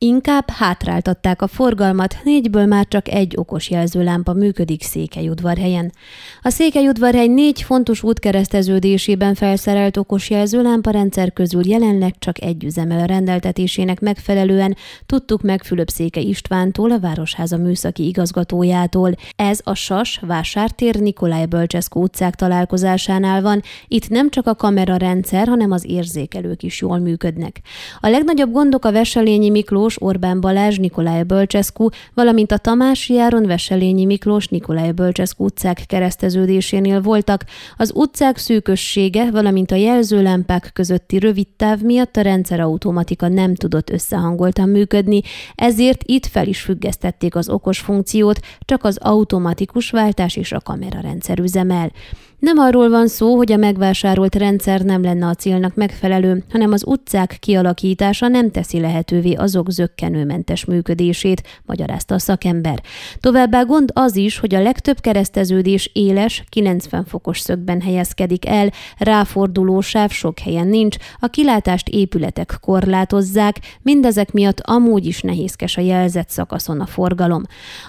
Inkább hátráltatták a forgalmat, négyből már csak egy okos jelzőlámpa működik Székelyudvarhelyen. A Székelyudvarhely négy fontos útkereszteződésében felszerelt okos jelzőlámpa rendszer közül jelenleg csak egy üzemel a rendeltetésének megfelelően, tudtuk meg Fülöp-Széke Istvántól, a Városháza műszaki igazgatójától. Ez a Sas, Vásártér, Nikolaj Bölcseszkó utcák találkozásánál van, itt nem csak a kamerarendszer, hanem az érzékelők is jól működnek. A legnagyobb gondok a Veselényi Miklós Miklós, Orbán Balázs, Nikolaj Bölcseszkú, valamint a Tamási Járon, Veselényi Miklós, Nikolaj Bölcseszkú utcák kereszteződésénél voltak. Az utcák szűkössége, valamint a jelzőlámpák közötti rövid táv miatt a rendszerautomatika nem tudott összehangoltan működni, ezért itt fel is függesztették az okos funkciót, csak az automatikus váltás és a kamerarendszer üzemel. Nem arról van szó, hogy a megvásárolt rendszer nem lenne a célnak megfelelő, hanem az utcák kialakítása nem teszi lehetővé azok zöggenőmentes működését, magyarázta a szakember. Továbbá gond az is, hogy a legtöbb kereszteződés éles, 90 fokos szögben helyezkedik el, ráforduló sáv sok helyen nincs, a kilátást épületek korlátozzák, mindezek miatt amúgy is nehézkes a jelzett szakaszon a forgalom.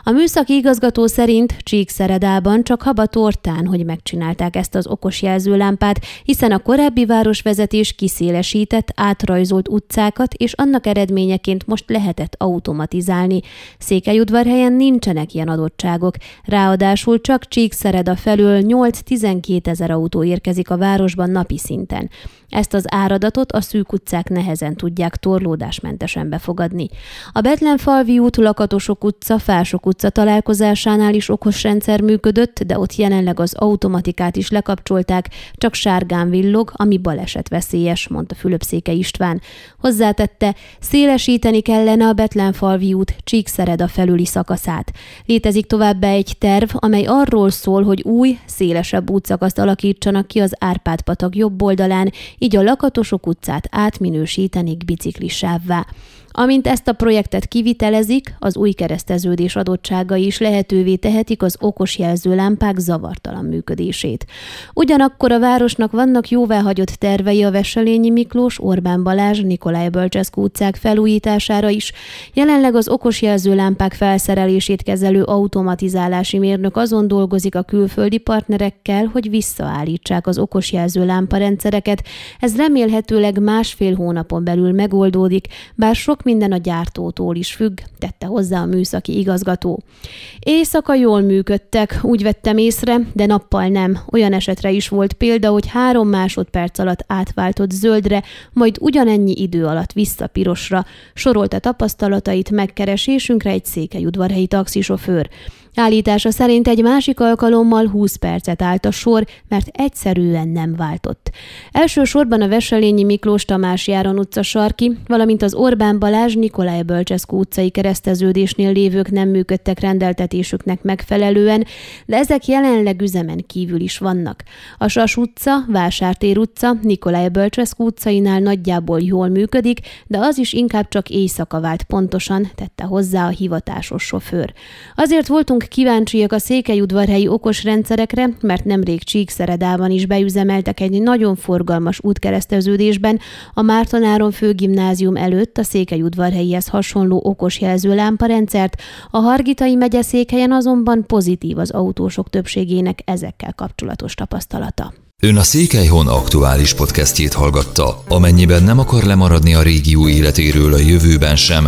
A műszaki igazgató szerint Csíkszeredában csak haba tortán, hogy megcsinált használták ezt az okos jelzőlámpát, hiszen a korábbi városvezetés kiszélesített, átrajzolt utcákat, és annak eredményeként most lehetett automatizálni. Székelyudvarhelyen nincsenek ilyen adottságok, ráadásul csak Csíkszereda felől 8-12 ezer autó érkezik a városban napi szinten. Ezt az áradatot a szűk utcák nehezen tudják torlódásmentesen befogadni. A Betlenfalvi út, Lakatosok utca, Fások utca találkozásánál is okos rendszer működött, de ott jelenleg az automatikát is lekapcsolták, csak sárgán villog, ami baleset veszélyes, mondta Fülöpszéke István. Hozzátette, szélesíteni kellene a Betlenfalvi út Csíkszereda felüli szakaszát. Létezik továbbá egy terv, amely arról szól, hogy új, szélesebb útszakaszt alakítsanak ki az Árpád-patak jobb oldalán, így a Lakatosok utcát átminősítenék biciklisávvá. Amint ezt a projektet kivitelezik, az új kereszteződés adottságai is lehetővé tehetik az okos jelzőlámpák zavartalan működését. Ugyanakkor a városnak vannak jóváhagyott tervei a Veselényi Miklós, Orbán Balázs, Nikolaj Bölcseszkó utcák felújítására is. Jelenleg az okos jelzőlámpák felszerelését kezelő automatizálási mérnök azon dolgozik a külföldi partnerekkel, hogy visszaállítsák az okos jelzőlámpa rendszereket. Ez remélhetőleg másfél hónapon belül megoldódik, bár sok sok minden a gyártótól is függ, tette hozzá a műszaki igazgató. Éjszaka jól működtek, úgy vettem észre, de nappal nem. Olyan esetre is volt példa, hogy három másodperc alatt átváltott zöldre, majd ugyanennyi idő alatt vissza pirosra, sorolta tapasztalatait megkeresésünkre egy székelyudvarhelyi taxisofőr. Állítása szerint egy másik alkalommal 20 percet állt a sor, mert egyszerűen nem váltott. Elsősorban a Veselényi Miklós Tamás Járon utca sarki, valamint az Orbán Balázs Nikolaj Bölcseszkó utcai kereszteződésnél lévők nem működtek rendeltetésüknek megfelelően, de ezek jelenleg üzemen kívül is vannak. A Sas utca, Vásártér utca, Nikolaj Bölcseszkó utcainál nagyjából jól működik, de az is inkább csak éjszaka vált pontosan, tette hozzá a hivatásos sofőr. Azért voltunk kíváncsiak a székelyudvarhelyi okos rendszerekre, mert nemrég Csíkszeredában is beüzemeltek egy nagyon forgalmas útkereszteződésben a Mártonáron főgimnázium előtt a székelyudvarhelyihez hasonló okos jelzőlámparendszert, a Hargitai megye székhelyen azonban pozitív az autósok többségének ezekkel kapcsolatos tapasztalata. Ön a Székelyhon aktuális podcastjét hallgatta. Amennyiben nem akar lemaradni a régió életéről a jövőben sem,